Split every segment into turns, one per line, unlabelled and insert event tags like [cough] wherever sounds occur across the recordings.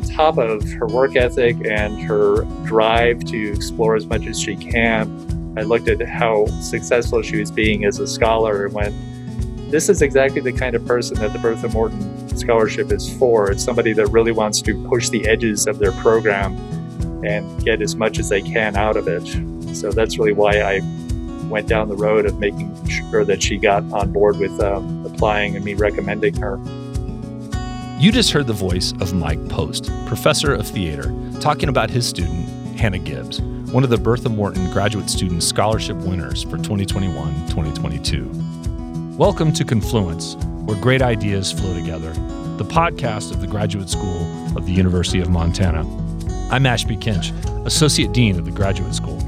on top of her work ethic and her drive to explore as much as she can, I looked at how successful she was being as a scholar and went, this is exactly the kind of person that the Bertha Morton Scholarship is for. It's somebody that really wants to push the edges of their program and get as much as they can out of it. So that's really why I went down the road of making sure that she got on board with um, applying and me recommending her.
You just heard the voice of Mike Post, professor of theater, talking about his student, Hannah Gibbs, one of the Bertha Morton Graduate Student Scholarship winners for 2021 2022. Welcome to Confluence, where great ideas flow together, the podcast of the Graduate School of the University of Montana. I'm Ashby Kinch, Associate Dean of the Graduate School.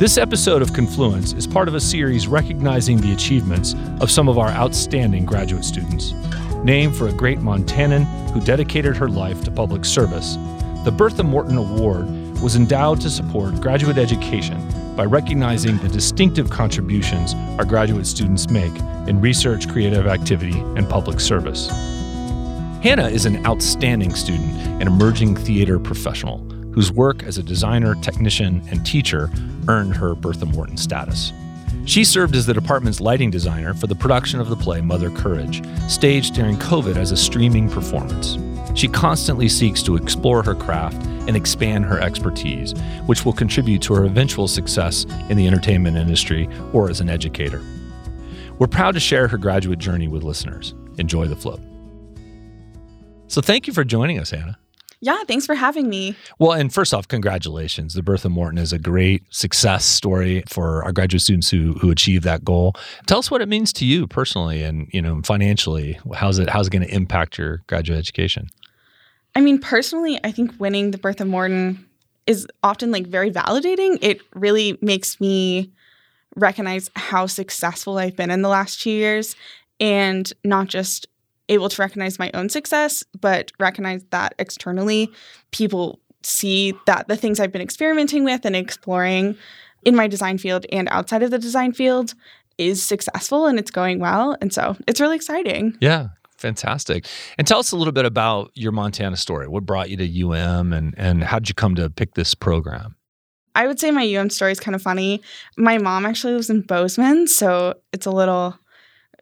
This episode of Confluence is part of a series recognizing the achievements of some of our outstanding graduate students named for a great Montanan who dedicated her life to public service. The Bertha Morton Award was endowed to support graduate education by recognizing the distinctive contributions our graduate students make in research, creative activity, and public service. Hannah is an outstanding student and emerging theater professional whose work as a designer, technician, and teacher earned her Bertha Morton status. She served as the department's lighting designer for the production of the play Mother Courage, staged during COVID as a streaming performance. She constantly seeks to explore her craft and expand her expertise, which will contribute to her eventual success in the entertainment industry or as an educator. We're proud to share her graduate journey with listeners. Enjoy the flow. So, thank you for joining us, Hannah.
Yeah, thanks for having me.
Well, and first off, congratulations. The Bertha Morton is a great success story for our graduate students who who achieve that goal. Tell us what it means to you personally and, you know, financially. How's it how's it going to impact your graduate education?
I mean, personally, I think winning the Bertha Morton is often like very validating. It really makes me recognize how successful I've been in the last two years and not just able to recognize my own success, but recognize that externally people see that the things I've been experimenting with and exploring in my design field and outside of the design field is successful and it's going well. And so it's really exciting.
Yeah. Fantastic. And tell us a little bit about your Montana story. What brought you to UM and, and how did you come to pick this program?
I would say my UM story is kind of funny. My mom actually lives in Bozeman, so it's a little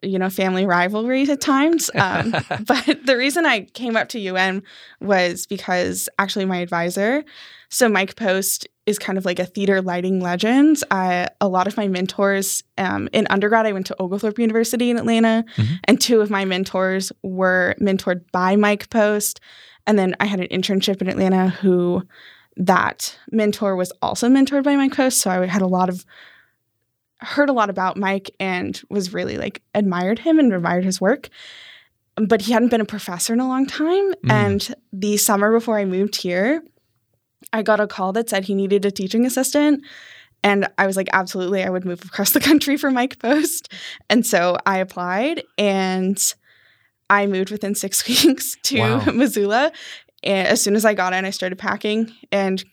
you know, family rivalry at times. [laughs] Um, but the reason I came up to UN was because actually my advisor, so Mike Post is kind of like a theater lighting legend. I, a lot of my mentors um, in undergrad, I went to Oglethorpe University in Atlanta, mm-hmm. and two of my mentors were mentored by Mike Post. And then I had an internship in Atlanta who that mentor was also mentored by Mike Post. So I had a lot of heard a lot about Mike and was really like admired him and admired his work. But he hadn't been a professor in a long time. Mm. And the summer before I moved here, I got a call that said he needed a teaching assistant. And I was like, absolutely, I would move across the [laughs] country for Mike Post. And so I applied and I moved within six [laughs] weeks to wow. Missoula. And as soon as I got in, I started packing and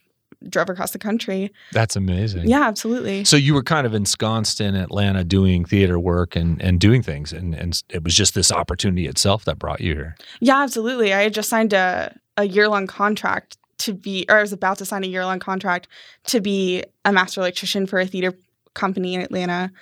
drove across the country.
That's amazing.
Yeah, absolutely.
So you were kind of ensconced in Atlanta doing theater work and, and doing things and, and it was just this opportunity itself that brought you here.
Yeah, absolutely. I had just signed a, a year long contract to be or I was about to sign a year long contract to be a master electrician for a theater company in Atlanta.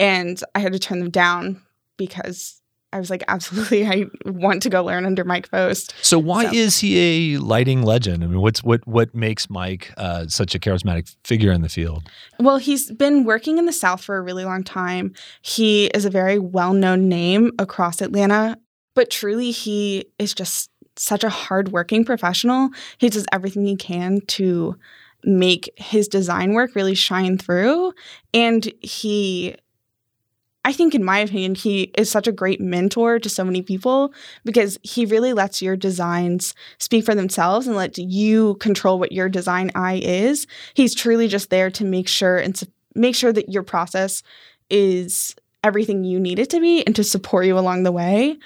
And I had to turn them down because I was like, absolutely, I want to go learn under Mike Post.
So why so. is he a lighting legend? I mean, what's what what makes Mike uh, such a charismatic figure in the field?
Well, he's been working in the South for a really long time. He is a very well known name across Atlanta, but truly, he is just such a hardworking professional. He does everything he can to make his design work really shine through, and he I think, in my opinion, he is such a great mentor to so many people because he really lets your designs speak for themselves and lets you control what your design eye is. He's truly just there to make sure and su- make sure that your process is everything you need it to be and to support you along the way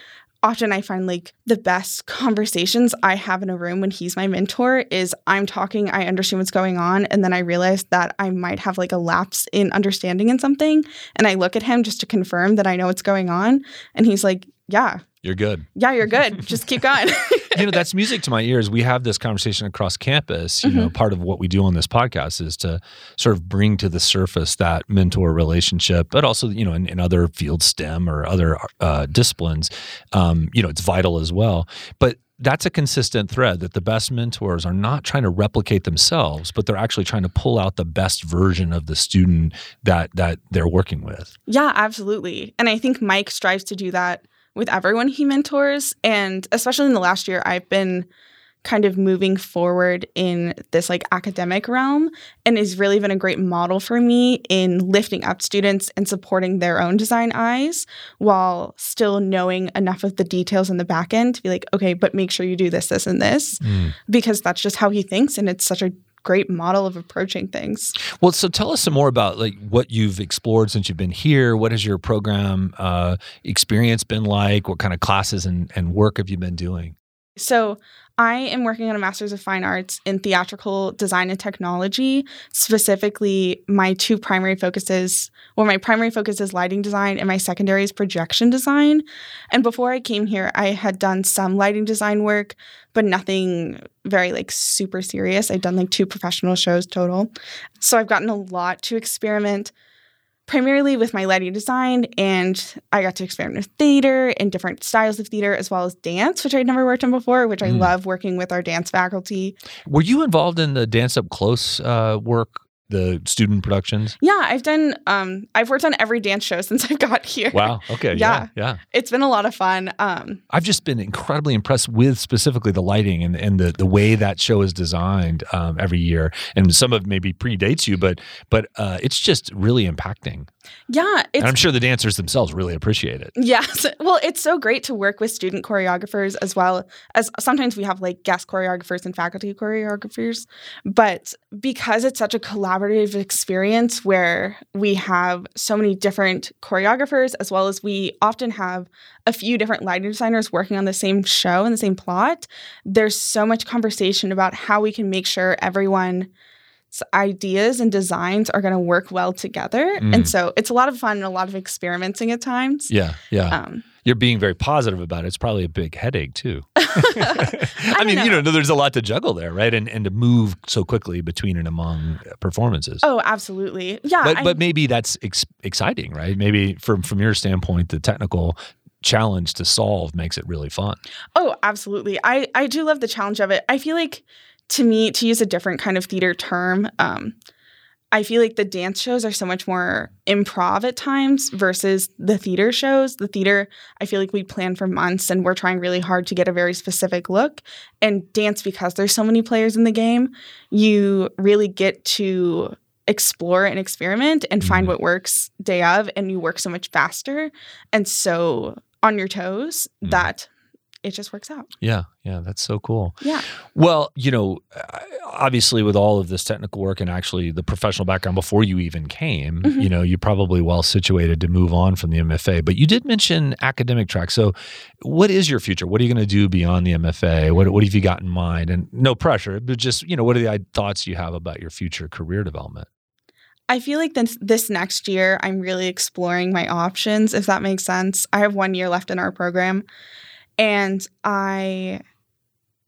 often I find like the best conversations I have in a room when he's my mentor is I'm talking, I understand what's going on, and then I realize that I might have like a lapse in understanding in something. And I look at him just to confirm that I know what's going on. And he's like, Yeah,
You're good.
Yeah, you're good. Just keep going. [laughs]
you know, that's music to my ears. We have this conversation across campus. You know,
Mm-hmm.
part of what we do on this podcast is to sort of bring to the surface that mentor relationship, but also, you know, in, in other fields, STEM or other uh, disciplines, um, you know, it's vital as well. But that's a consistent thread that the best mentors are not trying to replicate themselves, but they're actually trying to pull out the best version of the student that that they're working with.
Yeah, absolutely. And I think Mike strives to do that with everyone he mentors. And especially in the last year, I've been kind of moving forward in this like academic realm and has really been a great model for me in lifting up students and supporting their own design eyes while still knowing enough of the details in the back end to be like, okay, but make sure you do this, this, and this, mm. because that's just how he thinks. And it's such a great model of approaching things.
Well, so tell us some more about like what you've explored since you've been here. What has your program uh, experience been like? What kind of classes and, and work have you been doing?
So, I am working on a Master's of Fine Arts in Theatrical Design and Technology. Specifically, my two primary focuses well, my primary focus is lighting design, and my secondary is projection design. And before I came here, I had done some lighting design work, but nothing very like super serious. I'd done like two professional shows total. So, I've gotten a lot to experiment primarily with my lighting design and I got to experiment with theater and different styles of theater as well as dance, which I'd never worked on before, which I
Mm.
love working with our dance faculty.
Were you involved in the Dance Up Close uh, work, the student productions?
Yeah, I've done um I've worked on every dance show [laughs] since I got here.
Wow. Okay. yeah.
Yeah.
Yeah.
It's been a lot of fun. Um
I've just been incredibly impressed with specifically the lighting and, and the, the way that show is designed um, every year. And some of it maybe predates you, but but uh, it's just really impacting.
Yeah,
And I'm sure the dancers themselves really appreciate it.
Yes. [laughs] Well, it's so great to work with student choreographers as well as sometimes we have like guest choreographers and faculty choreographers. But because it's such a collaborative experience where we have so many different choreographers, as well as we often have a few different lighting designers working on the same show and the same plot, there's so much conversation about how we can make sure everyone ideas and designs are going to work well together
Mm.
and so it's a lot of fun and a lot of experimenting at times
Yeah. Yeah.
um,
You're being very positive about it. It's probably a big headache too. [laughs] I,
don't
mean, you
know.
know, there's a lot to juggle there, right? And and to move so quickly between and among performances.
Oh, absolutely. Yeah.
but
I-
but maybe that's ex- exciting, right? Maybe from from your standpoint, the technical challenge to solve makes it really fun.
oh, absolutely. I I do love the challenge of it. I feel like to me, to use a different kind of theater term, um, I feel like the dance shows are so much more improv at times versus the theater shows. The theater, I feel like we plan for months and we're trying really hard to get a very specific look. And dance, because there's so many players in the game, you really get to explore and experiment and find
Mhm.
what works day of, and you work so much faster and so on your toes
Mhm.
that it just works out.
Yeah, yeah, that's so cool.
Yeah.
Well, you know, obviously with all of this technical work and actually the professional background before you even came,
Mhm.
you know, you're probably well situated to move on from the MFA. But you did mention academic track. So, what is your future? What are you going to do beyond the MFA? What what have you got in mind? And no pressure, but just you know, what are the thoughts you have about your future career development?
I feel like this this next year I'm really exploring my options, if that makes sense. I have one year left in our program, and I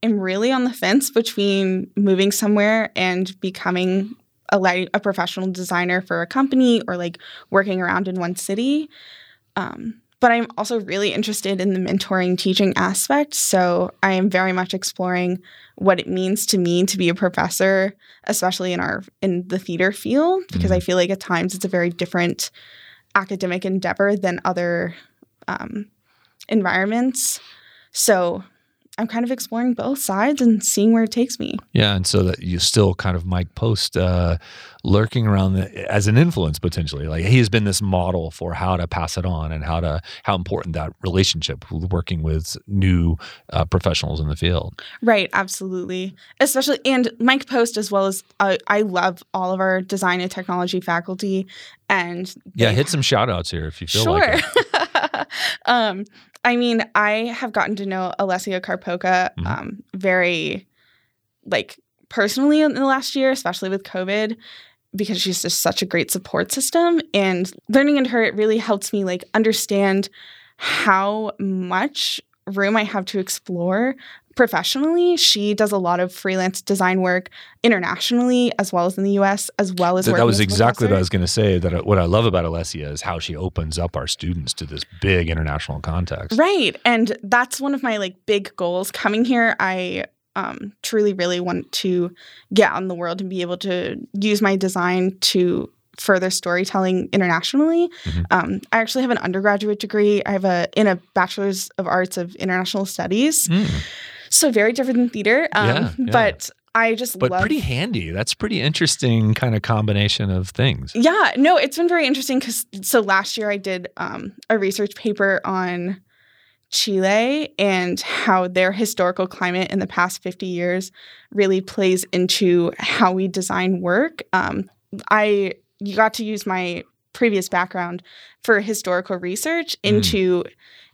am really on the fence between moving somewhere and becoming a light, a professional designer for a company or like working around in one city. Um, but I'm also really interested in the mentoring teaching aspect. So I am very much exploring what it means to me to be a professor, especially in our in the theater field, because I feel like at times it's a very different academic endeavor than other um, environments. So I'm kind of exploring both sides and seeing where it takes me.
Yeah, and so that you still kind of Mike Post uh, lurking around the, as an influence potentially. Like he has been this model for how to pass it on and how to how important that relationship with working with new uh, professionals in the field.
Right, absolutely. Especially, and Mike Post, as well as uh, I love all of our design and technology faculty. And
Yeah, hit some shout outs here if you feel
sure.
like it. [laughs]
um, I mean, I have gotten to know Alessia Carpoca
Mhm.
um, very, like, personally in the last year, especially with COVID, because she's just such a great support system. And learning into her, it really helps me, like, understand how much room I have to explore professionally. She does a lot of freelance design work internationally as well as in the US, as well as
that, that was exactly
what
I was going to say. That uh, what I love about Alessia is how she opens up our students to this big international context.
Right, and that's one of my like big goals coming here. I um, truly, really want to get out in the world and be able to use my design to further storytelling internationally. Mm-hmm. Um, I actually have an undergraduate degree. I have a in a bachelor's of arts of international studies. Mm. So very different than theater. Um, yeah, yeah. But I just
but
love,
pretty handy. That's pretty interesting kind of combination of things.
Yeah, no, it's been very interesting because so last year I did um, a research paper on Chile and how their historical climate in the past 50 years really plays into how we design work. Um, I you got to use my previous background for historical research mm. into mm.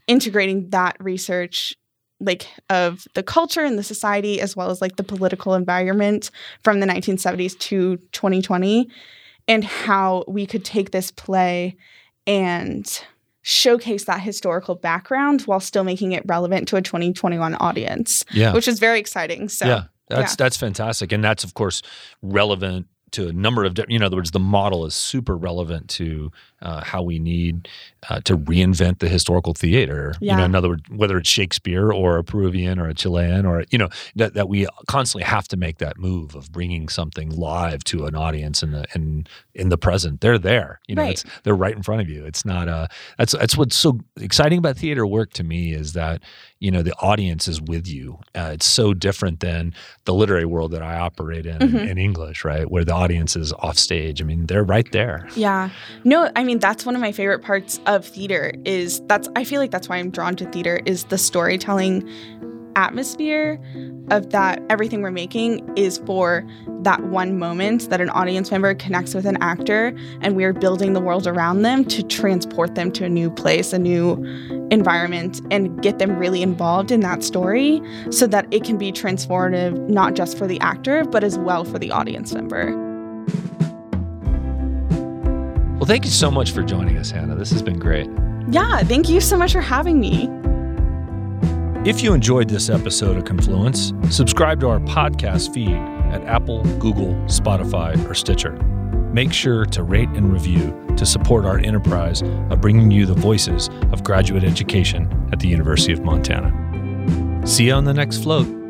integrating that research like of the culture and the society as well as like the political environment from the 1970s to 2020 and how we could take this play and showcase that historical background while still making it relevant to a 2021 audience yeah. which is very exciting. So
yeah that's yeah. that's fantastic. And that's of course relevant to a number of you know, in other words the model is super relevant to uh, how we need uh, to reinvent the historical theater yeah. you know in other words whether it's shakespeare or a peruvian or a chilean or you know that, that we constantly have to make that move of bringing something live to an audience in the in in the present they're there you know right. they're right in front of you it's not a that's that's what's so exciting about theater work to me is that you know the audience is with you uh, it's so different than the literary world that i operate in, mm-hmm. in in english right where the audience is off stage. I mean they're right there.
Yeah. No i mean that's one of my favorite parts of theater is that's i feel like that's why i'm drawn to theater is the storytelling atmosphere of that everything we're making is for that one moment that an audience member connects with an actor and we're building the world around them to transport them to a new place a new environment and get them really involved in that story so that it can be transformative not just for the actor but as well for the audience member
well, thank you so much for joining us, Hannah. This has been great.
Yeah, thank you so much for having me.
If you enjoyed this episode of Confluence, subscribe to our podcast feed at Apple, Google, Spotify, or Stitcher. Make sure to rate and review to support our enterprise of bringing you the voices of graduate education at the University of Montana. See you on the next float.